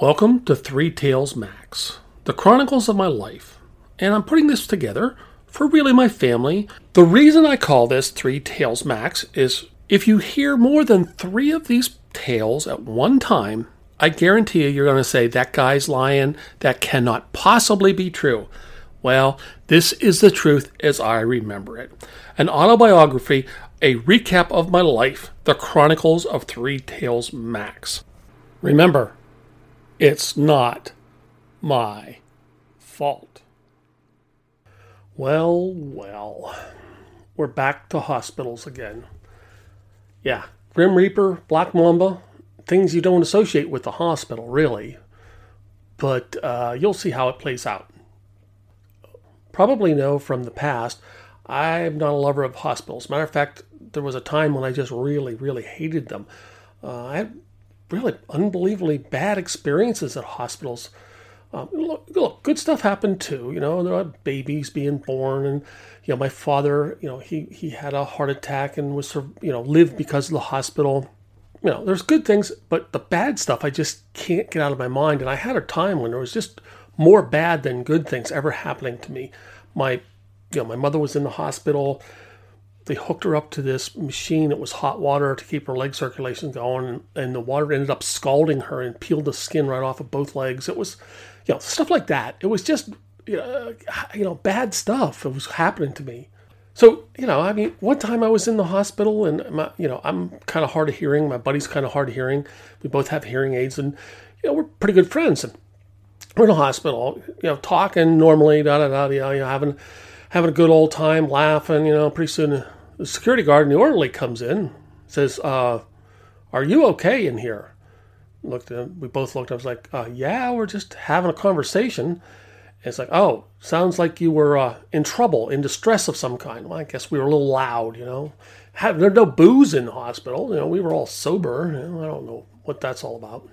Welcome to Three Tales Max, the chronicles of my life. And I'm putting this together for really my family. The reason I call this Three Tales Max is if you hear more than three of these tales at one time, I guarantee you you're going to say, that guy's lying. That cannot possibly be true. Well, this is the truth as I remember it. An autobiography, a recap of my life, the Chronicles of Three Tales Max. Remember, it's not my fault. Well, well, we're back to hospitals again. Yeah, Grim Reaper, Black Mamba, things you don't associate with the hospital, really. But uh, you'll see how it plays out probably know from the past, I'm not a lover of hospitals. Matter of fact, there was a time when I just really, really hated them. Uh, I had really unbelievably bad experiences at hospitals. Um, look, look, good stuff happened too. You know, there are babies being born, and you know, my father, you know, he he had a heart attack and was, you know, lived because of the hospital. You know, there's good things, but the bad stuff I just can't get out of my mind. And I had a time when there was just more bad than good things ever happening to me. My, you know, my mother was in the hospital. They hooked her up to this machine. It was hot water to keep her leg circulation going, and, the water ended up scalding her and peeled the skin right off of both legs. It was, you know, stuff like that. It was just, you know, uh, know bad stuff. It was happening to me. So, you know, I mean, one time I was in the hospital and, my, you know, I'm kind of hard of hearing. My buddy's kind of hard of hearing. We both have hearing aids and, you know, we're pretty good friends. And we're in the hospital, you know, talking normally, da da da, you know, having having a good old time, laughing. You know, pretty soon the security guard and the orderly comes in, says, uh, "Are you okay in here?" Looked at we both looked. I was like, uh, "Yeah, we're just having a conversation." And it's like, "Oh, sounds like you were uh, in trouble, in distress of some kind." Well, I guess we were a little loud, you know. there's no booze in the hospital. You know, we were all sober. You know, I don't know what that's all about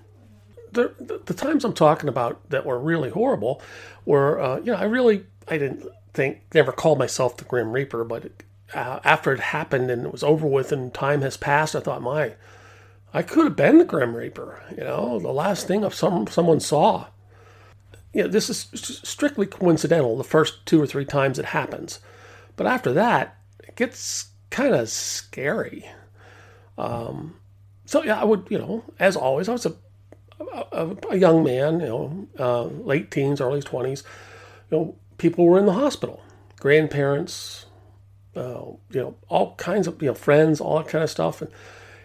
the, the times I'm talking about that were really horrible were, uh, you know, I really, I didn't think, never called myself the Grim Reaper, but uh, after it happened and it was over with and time has passed, I thought, my, I could have been the Grim Reaper, you know, the last thing of some someone saw. You know, this is strictly coincidental, the first two or three times it happens. But after that, it gets kind of scary. Um, so yeah, I would, you know, as always, I was a a, a young man, you know, uh, late teens, early 20s, you know, people were in the hospital, grandparents, uh, you know, all kinds of, you know, friends, all that kind of stuff. And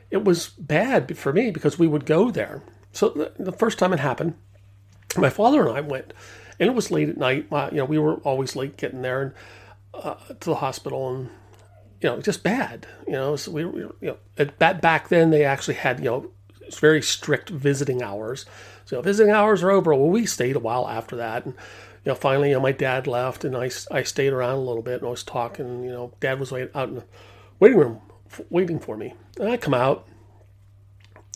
it was bad for me because we would go there. So the, the first time it happened, my father and I went, and it was late at night. My, you know, we were always late getting there and uh, to the hospital, and you know, just bad. You know, so we, we you know, at, back then they actually had you know very strict visiting hours. So visiting hours are over. Well, we stayed a while after that, and you know, finally, you know, my dad left, and I, I stayed around a little bit, and I was talking. You know, dad was wait, out in the waiting room waiting for me, and I come out,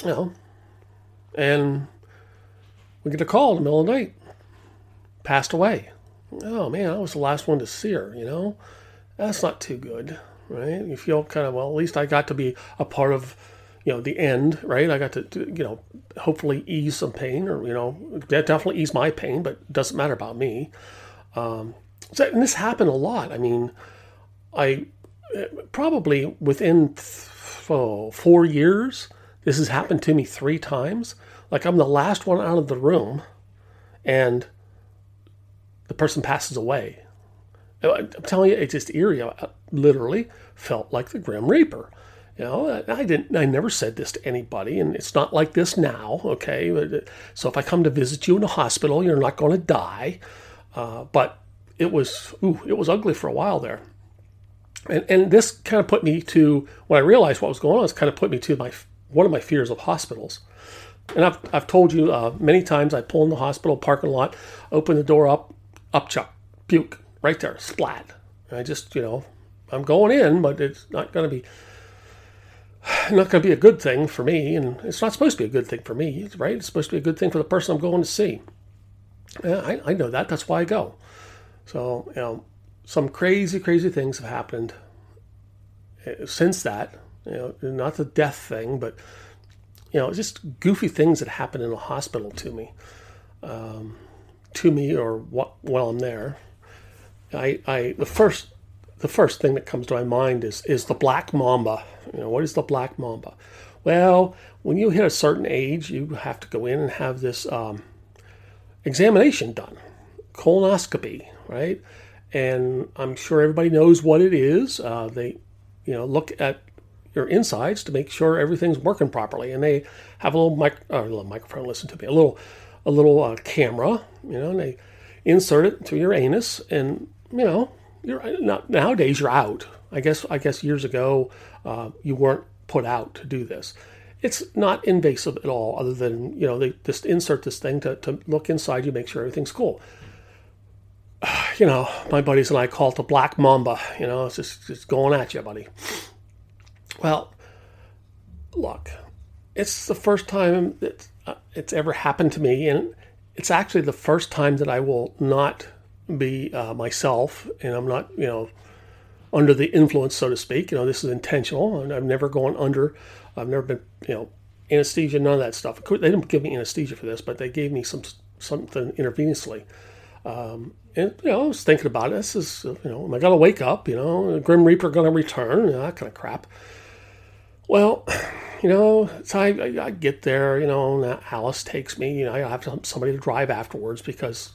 you know, and we get a call in the middle of the night. Passed away. Oh man, I was the last one to see her. You know, that's not too good, right? You feel kind of well. At least I got to be a part of you know the end right? I got to, to, you know hopefully ease some pain or you know that definitely ease my pain but doesn't matter about me. Um, so, and this happened a lot. I mean i probably within oh, four years this has happened to me three times. Like i'm the last one out of the room and the person passes away. I'm telling you it's just eerie. I literally felt like the grim reaper you know, I didn't. I never said this to anybody, and it's not like this now. Okay, uh, so if I come to visit you in a hospital, you're not going to die. Uh, but it was, ooh, it was ugly for a while there, and and this kind of put me to when I realized what was going on. It's kind of put me to my one of my fears of hospitals. And I've I've told you uh, many times. I pull in the hospital parking lot, open the door up, up chuck, puke right there, splat. I just you know I'm going in, but it's not going to be not going to be a good thing for me, and it's not supposed to be a good thing for me, right? It's supposed to be a good thing for the person I'm going to see. Yeah, I, I know that. That's why I go. So, you know, some crazy, crazy things have happened eh, since that. You know, not the death thing, but you know, just goofy things that happen in a hospital to me, um, to me or while I'm there. I, I, the first, the first thing that comes to my mind is is the black mamba. You know, what is the black mamba? Well, when you hit a certain age, you have to go in and have this um, examination done, colonoscopy, right? And I'm sure everybody knows what it is. Uh, they, you know, look at your insides to make sure everything's working properly, and they have a little, mic- uh, a little microphone. Listen to me, a little, a little uh, camera, you know, and they insert it to your anus, and you know, you're not nowadays you're out. I guess I guess years ago uh, you weren't put out to do this. It's not invasive at all, other than you know they just insert this thing to, to look inside you, make sure everything's cool. You know, my buddies and I call it the black mamba. You know, it's just it's going at you, buddy. Well, look, it's the first time that uh, it's ever happened to me, and it's actually the first time that I will not be uh, myself, and I'm not, you know, under the influence, so to speak. You know, this is intentional, and I've never gone under. I've never been, you know, anesthesia, none of that stuff. They didn't give me anesthesia for this, but they gave me some something intravenously. Um, and you know, I was thinking about it. This is, you know, am I to wake up? You know, Grim Reaper to return? You know, that kind of crap. Well, you know, so I, I, get there. You know, Alice takes me. You know, I have somebody to drive afterwards because,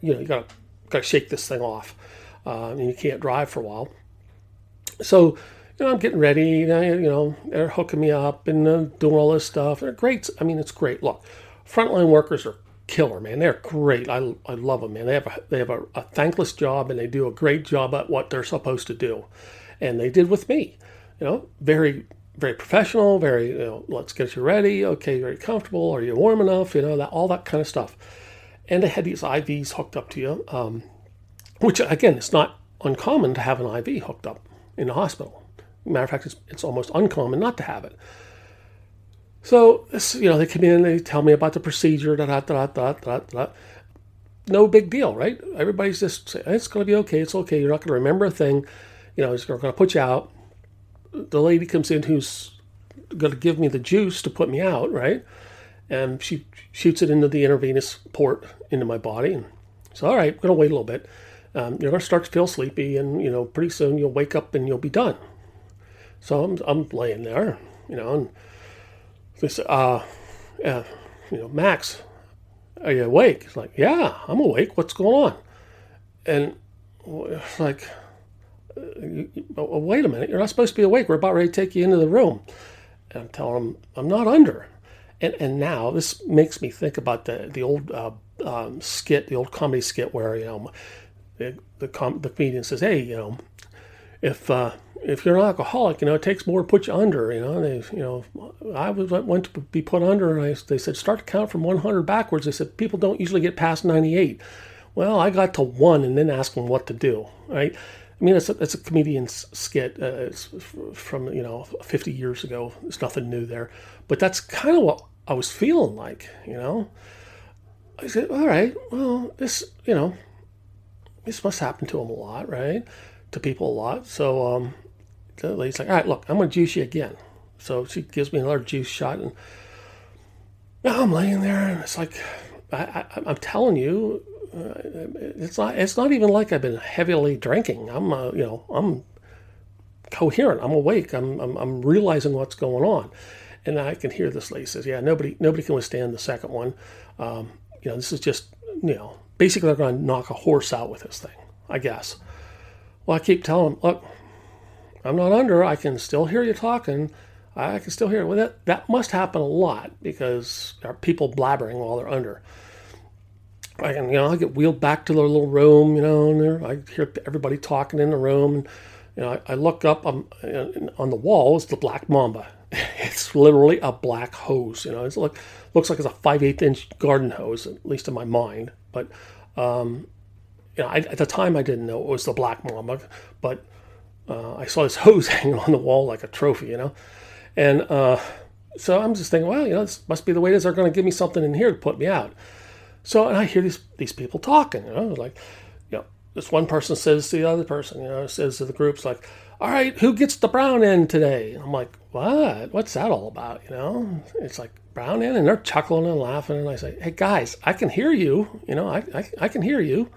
you know, you got to got to shake this thing off, uh, and you can't drive for a while. So, you know, I'm getting ready. You know, you know they're hooking me up and uh, doing all this stuff. They're great. I mean, it's great. Look, frontline workers are killer, man. They're great. I, I love them, man. They have a, they have a, a thankless job and they do a great job at what they're supposed to do, and they did with me. You know, very very professional. Very you know, let's get you ready. Okay, very comfortable. Are you warm enough? You know that all that kind of stuff. And they had these IVs hooked up to you, um, which again, it's not uncommon to have an IV hooked up in a hospital. Matter of fact, it's, it's almost uncommon not to have it. So, you know, they come in, they tell me about the procedure, da da da da da da. No big deal, right? Everybody's just saying, it's going to be okay, it's okay. You're not going to remember a thing. You know, they're going to put you out. The lady comes in who's going to give me the juice to put me out, right? And she shoots it into the intravenous port into my body. And so, all right, I'm going to wait a little bit um, you're going to start to feel sleepy, and you know, pretty soon you'll wake up and you'll be done. So I'm, I'm laying there, you know, and say, uh, uh, you know, Max, are you awake? It's like, yeah, I'm awake. What's going on? And it's like, uh, wait a minute, you're not supposed to be awake. We're about ready to take you into the room. And I'm telling them, I'm not under. And, and now this makes me think about the, the old uh, um, skit, the old comedy skit where, you know, the the, com- the comedian says, "Hey, you know, if uh, if you're an alcoholic, you know, it takes more to put you under. You know, they, you know, I was went to be put under, and I, they said start to count from 100 backwards. They said people don't usually get past 98. Well, I got to one and then asked them what to do. Right. I mean, it's a, it's a comedian's skit. Uh, it's from you know 50 years ago. There's nothing new there, but that's kind of what I was feeling like. You know, I said, all right, well, this, you know, this must happen to him a lot, right? To people a lot. So um, the lady's like, all right, look, I'm going to juice you again. So she gives me another juice shot, and now I'm laying there, and it's like, I, I'm telling you, it's not. It's not even like I've been heavily drinking. I'm, uh, you know, I'm coherent. I'm awake. I'm, I'm, I'm realizing what's going on, and I can hear this lady says, "Yeah, nobody, nobody can withstand the second one. Um, you know, this is just, you know, basically they're going to knock a horse out with this thing, I guess. Well, I keep telling them, look, I'm not under. I can still hear you talking. I can still hear. Well, that that must happen a lot because there are people blabbering while they're under. I can, you know, I get wheeled back to their little room, you know, and I hear everybody talking in the room. And, you know, I, I look up um, on the wall is the black mamba. It's literally a black hose. You know, it look, looks like it's a 5 8 inch garden hose, at least in my mind. But um, you know, I, at the time I didn't know it was the black mamba, but uh, I saw this hose hanging on the wall like a trophy, you know, and uh, so I'm just thinking, well, you know, this must be the way it is. They're going to give me something in here to put me out. So and I hear these these people talking, you know, like, you know, this one person says to the other person, you know, says to the groups like, all right, who gets the brown end today? And I'm like, what? What's that all about? You know, it's like brown end, and they're chuckling and laughing. And I say, hey guys, I can hear you. You know, I, I, I can hear you.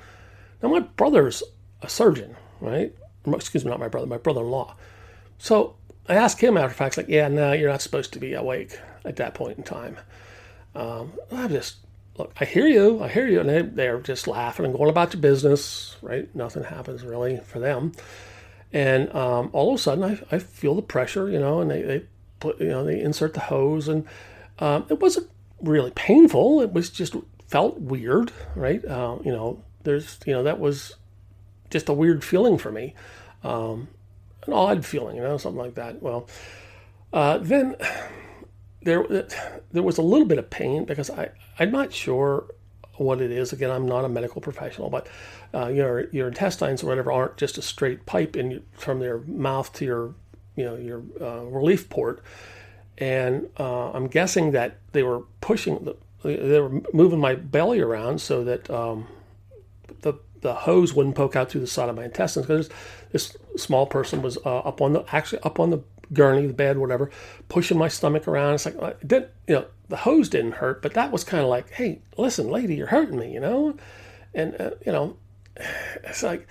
Now my brother's a surgeon, right? Excuse me, not my brother, my brother-in-law. So I asked him after fact, like, yeah, no, you're not supposed to be awake at that point in time. Um, I'm just look, I hear you, I hear you, and they, they're just laughing and going about your business, right? Nothing happens really for them. And um, all of a sudden, I, I feel the pressure, you know, and they, they put, you know, they insert the hose, and um, it wasn't really painful. It was just felt weird, right? Uh, you know, there's, you know, that was just a weird feeling for me, um, an odd feeling, you know, something like that. Well, uh, then there, there was a little bit of pain because I, I'm not sure what it is. Again, I'm not a medical professional, but uh, your your intestines or whatever aren't just a straight pipe in from their mouth to your you know your uh, relief port. And uh, I'm guessing that they were pushing the, they were moving my belly around so that um, the the hose wouldn't poke out through the side of my intestines because this small person was uh, up on the actually up on the gurney, the bed, whatever, pushing my stomach around. It's like uh, didn't, you know, the hose didn't hurt, but that was kind of like, hey, listen, lady, you're hurting me, you know, and uh, you know, it's like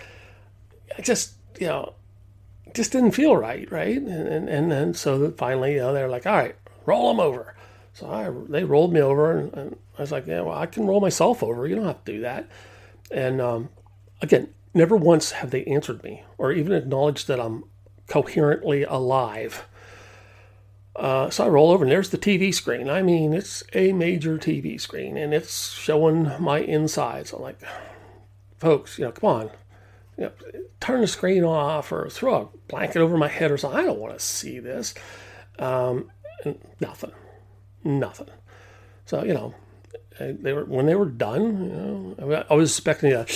I just, you know, just didn't feel right, right, and and, and then so finally, you know, they're like, all right, roll them over. So I, they rolled me over, and, and, I was like, yeah, well, I can roll myself over. You don't have to do that. And um, again, never once have they answered me or even acknowledged that I'm coherently alive. Uh, so I roll over and there's the TV screen. I mean, it's a major TV screen and it's showing my insides. I'm like, folks, you know, come on, you know, turn the screen off or throw a blanket over my head or something. I don't want to see this. Um, nothing, nothing. So you know, they were when they were done. You know, I was expecting a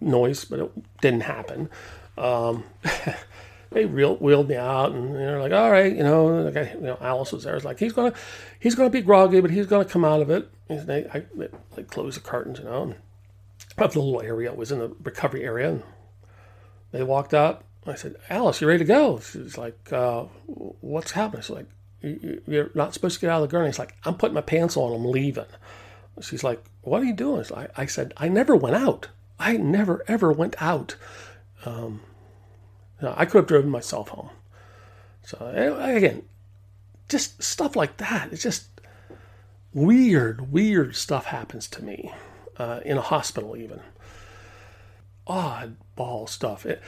noise, but it didn't happen. Um, they real, wheeled me out, and they're like, "All right, you know." Like I, you know, Alice was there. It's like he's gonna, he's gonna be groggy, but he's gonna come out of it. And they, I, they, the curtains, you know. And the little area was in the recovery area, and they walked up. I said, "Alice, you ready to go?" She's like, uh, "What's happening?" She's like, "You're not supposed to get out of the gurney." He's like, "I'm putting my pants on. I'm leaving." She's like, "What are you doing?" Like, I said, "I never went out. I never ever went out." Um, I could have driven myself home. So again, just stuff like that. It's just weird, weird stuff happens to me uh, in a hospital, even oddball stuff. It,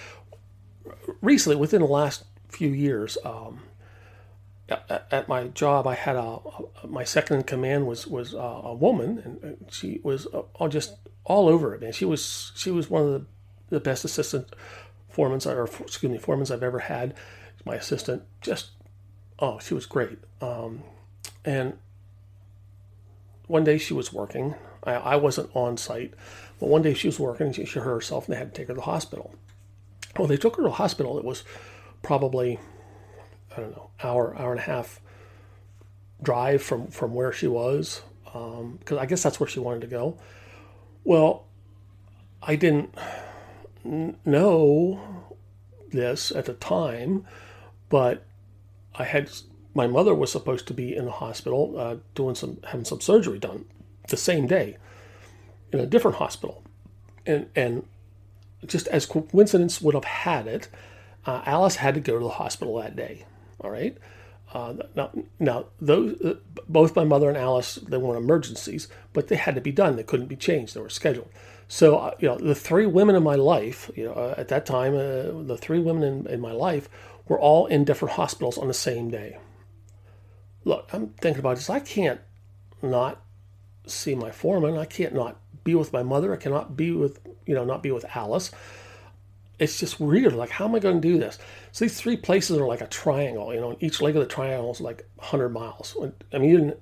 recently, within the last few years, um, at, at, my job, I had a, a, my second in command was was a, a woman, and she was all just all over it. Man, she was she was one of the, the best assistant foremen, or excuse me, foremen I've ever had. My assistant, just oh, she was great. Um, and one day she was working. I, I, wasn't on site, but one day she was working and she, she hurt herself, and they had to take her to the hospital. Well, they took her to the hospital. It was probably I don't know hour hour and a half drive from from where she was because um, I guess that's where she wanted to go. Well, I didn't know this at the time, but I had my mother was supposed to be in the hospital uh, doing some having some surgery done the same day in a different hospital, and and just as coincidence would have had it, uh, Alice had to go to the hospital that day. All right. Uh, now, now those uh, both my mother and Alice they weren't emergencies, but they had to be done. They couldn't be changed. They were scheduled. So, uh, you know, the three women in my life, you know, uh, at that time, uh, the three women in, in my life were all in different hospitals on the same day. Look, I'm thinking about this. I can't not see my foreman. I can't not be with my mother. I cannot be with, you know, not be with Alice. It's just weird. Like, how am I going to do this? So these three places are like a triangle. You know, each leg of the triangle is like 100 miles. I mean,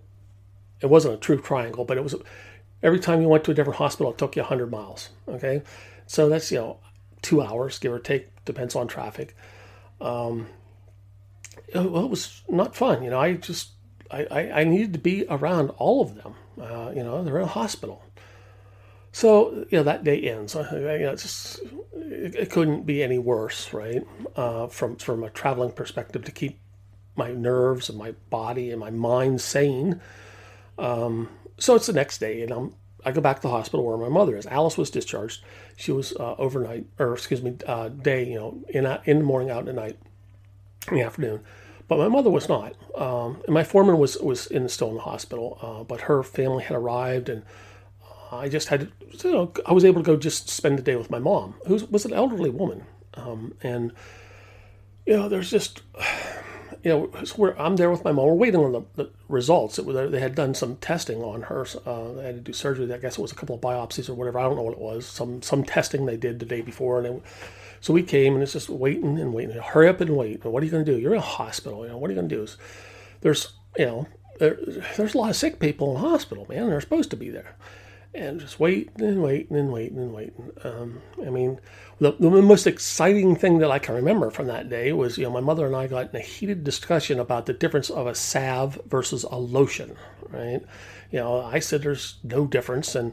it wasn't a true triangle, but it was Every time you went to a different hospital, it took you 100 miles. Okay, so that's you know two hours, give or take, depends on traffic. Um, well, it was not fun. You know, I just I, I, I needed to be around all of them. Uh, you know, they're in a hospital. So you know that day ends. You know, just, it, it, couldn't be any worse, right? Uh, from from a traveling perspective, to keep my nerves and my body and my mind sane. Um, so it's the next day, and I'm I go back to the hospital where my mother is. Alice was discharged. She was uh, overnight, or excuse me, uh, day. You know, in in the morning, out at night, in the afternoon. But my mother was not. Um, and my foreman was was in still in the hospital. Uh, but her family had arrived, and uh, I just had to. You know, I was able to go just spend the day with my mom, who was an elderly woman, um, and you know, there's just you know, I'm there with my mom. We're waiting on the, the results. Was, they had done some testing on her. Uh, they had to do surgery. I guess it was a couple of biopsies or whatever. I don't know what it was. Some some testing they did the day before, and it, so we came and it's just waiting and waiting. Hurry up and wait. What are you going to do? You're in a hospital. You know what are you going to do? There's you know there, there's a lot of sick people in the hospital, man. They're supposed to be there and just waiting and waiting and waiting and waiting. Um, I mean, the, the most exciting thing that I can remember from that day was, you know, my mother and I got in a heated discussion about the difference of a salve versus a lotion, right? You know, I said there's no difference, and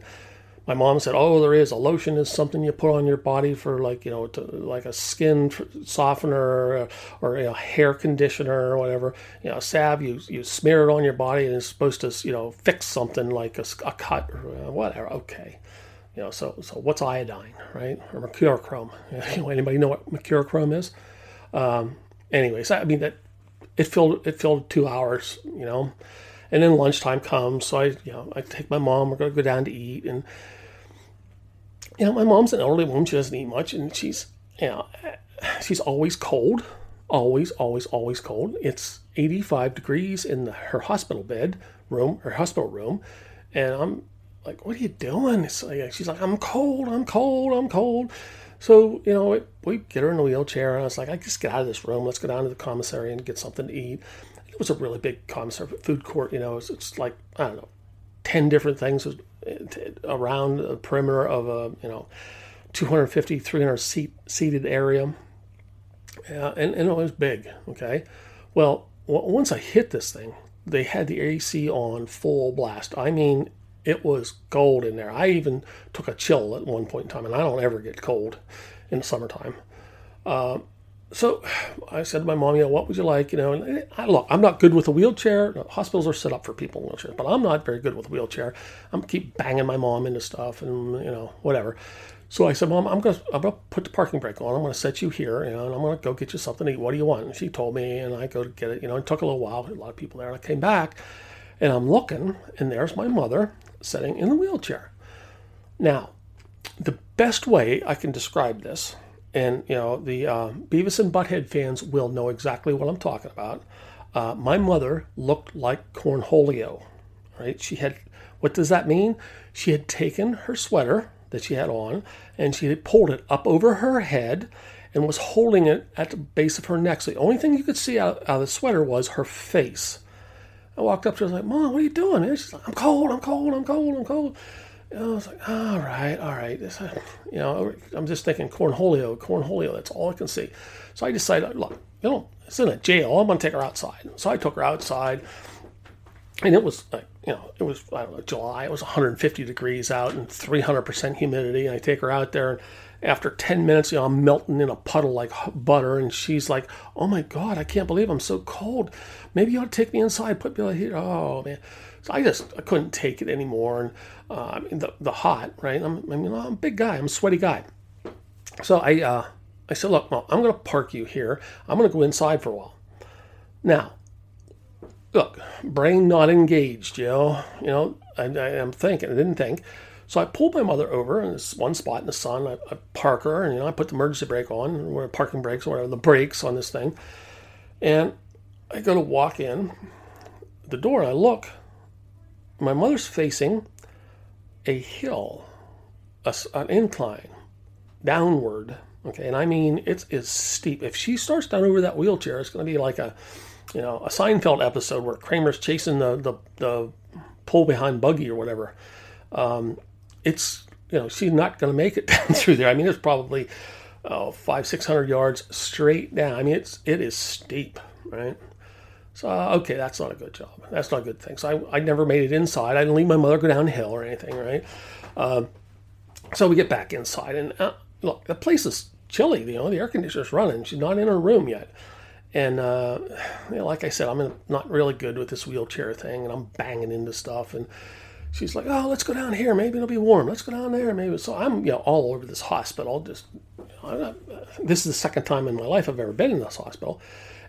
my mom said, "Oh, there is. A lotion is something you put on your body for like you know, to, like a skin softener or, or a hair conditioner or whatever. You know, a salve you you smear it on your body and it's supposed to you know fix something like a, a cut or uh, whatever. Okay, you know, so so what's iodine, right, or mercurochrome? Anybody know what mercurochrome is? Um, anyways, I mean that it filled it filled two hours, you know, and then lunchtime comes, so I you know I take my mom. We're gonna go down to eat and you know, my mom's an elderly woman. She doesn't eat much, and she's, you know, she's always cold, always, always, always cold. It's 85 degrees in the, her hospital bed room, her hospital room, and I'm like, "What are you doing?" It's Like, she's like, "I'm cold, I'm cold, I'm cold." So you know, we get her in a wheelchair, and I was like, "I just get out of this room. Let's go down to the commissary and get something to eat." It was a really big commissary food court. You know, it's, it's like I don't know, ten different things around the perimeter of a you know 250 300 seat seated area. Uh, and, and it was big okay? Well w- once i hit this thing they had the ac on full blast. I mean it was cold in there. I even took a chill at one point in time and i don't ever get cold in the summertime. Uh, so I said to my mom, you know, what would you like? You know, and eh, I, look, I'm not good with a wheelchair. Hospitals are set up for people in wheelchairs, but I'm not very good with a wheelchair. I'm keep banging my mom into stuff and you know whatever. So I said, Mom, I'm gonna I'm gonna put the parking brake on. I'm gonna set you here, you know, and I'm gonna go get you something to eat. What do you want? And she told me, and I go to get it. You know, it took a little while. A lot of people there. And I came back, and I'm looking, and there's my mother sitting in the wheelchair. Now, the best way I can describe this and you know the uh, Beavis and Butthead fans will know exactly what I'm talking about. Uh, my mother looked like Cornholio, right? She had what does that mean? She had taken her sweater that she had on and she had pulled it up over her head and was holding it at the base of her neck. So the only thing you could see out, out of the sweater was her face. I walked up to her, was like, Mom, what are you doing? And she's like, I'm cold, I'm cold, I'm cold, I'm cold. I was like, all right, all right. This, you know, I'm just thinking cornholio, cornholio. That's all I can see. So I decided, look, you know, it's in a jail. I'm to take her outside. So I took her outside, and it was like, you know, it was I don't know July. It was 150 degrees out and 300% humidity. And I take her out there, and after 10 minutes, you know, I'm melting in a puddle like butter. And she's like, oh my god, I can't believe I'm so cold. Maybe you ought to take me inside, put me out here. Oh man. So I just I couldn't take it anymore, and mean the the hot right. I'm I mean I'm a big guy. I'm a sweaty guy. So I uh, I said, look, I'm going to park you here. I'm going to go inside for a while. Now, look, brain not engaged. You know, you know. I, am thinking. I didn't think. So I pulled my mother over in this one spot in the sun. I, I park her, and you know, I put the emergency brake on, or parking brakes, or whatever, the brakes on this thing, and I go to walk in the door. I look, my mother's facing a hill, a, an incline, downward. Okay, and I mean it's it's steep. If she starts down over that wheelchair, it's going to be like a, you know, a Seinfeld episode where Kramer's chasing the the, the pull behind buggy or whatever. Um, it's you know she's not going to make it down through there. I mean it's probably oh, five six hundred yards straight down. I mean it's it is steep, right? So, uh, okay, that's not a good job. That's not a good thing. So I, I never made it inside. I didn't leave my mother go downhill or anything, right? Uh, So we get back inside, and uh, look, the place is chilly. You know, the air conditioner's running. She's not in her room yet. And uh, you know, like I said, I'm not really good with this wheelchair thing, and I'm banging into stuff. And she's like, "Oh, let's go down here. Maybe it'll be warm. Let's go down there. Maybe." So I'm, you know, all over this hospital. Just not, this is the second time in my life I've ever been in this hospital,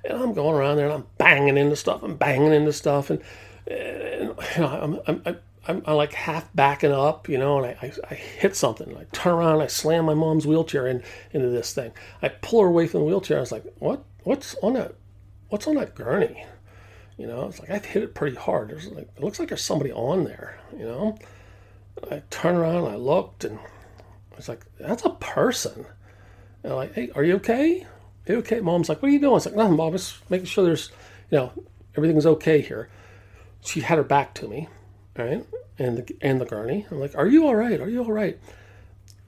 and I'm going around there and I'm banging into stuff. I'm banging into stuff, and, and you know, I'm, I'm, I'm, I'm, like half backing up, you know, and I, I, I, hit something. I turn around, I slam my mom's wheelchair in, into this thing. I pull her away from the wheelchair. I was like, "What? What's on that? What's on that gurney?" You know, it's like I've hit it pretty hard. There's like it looks like there's somebody on there. You know, I turn around, I looked, and I was like that's a person. And I'm like, hey, are you okay? Okay? Mom's like, what are you doing? It's like nothing, mom. Just making sure there's, you know, everything's okay here. She had her back to me, right, and the and the gurney. I'm like, are you all right? Are you all right?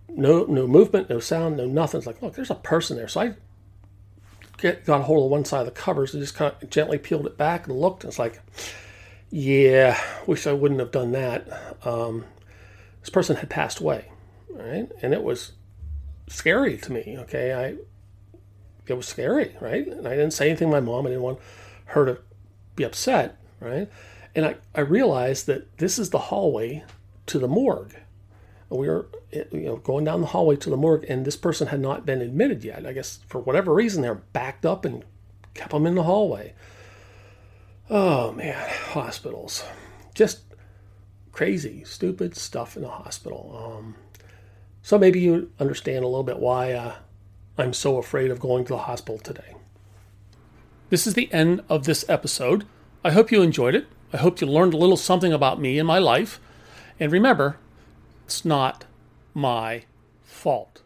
No, no movement, no sound, no nothing. It's like, look, there's a person there. So I get, got a hold of one side of the covers and just kind of gently peeled it back and looked. And it's like, yeah, wish I wouldn't have done that. Um, this person had passed away, right? And it was scary to me. Okay, I it was scary, right? And I didn't say anything to my mom. I didn't want her to be upset, right? And I, I realized that this is the hallway to the morgue And we were you know going down the hallway to the morgue and this person had not been admitted yet i guess for whatever reason they're backed up and kept them in the hallway oh man hospitals just crazy stupid stuff in the hospital um, so maybe you understand a little bit why uh, i'm so afraid of going to the hospital today. This is the end of this episode. I hope you enjoyed it. I hope you learned a little something about me and my life. And remember it's not my fault.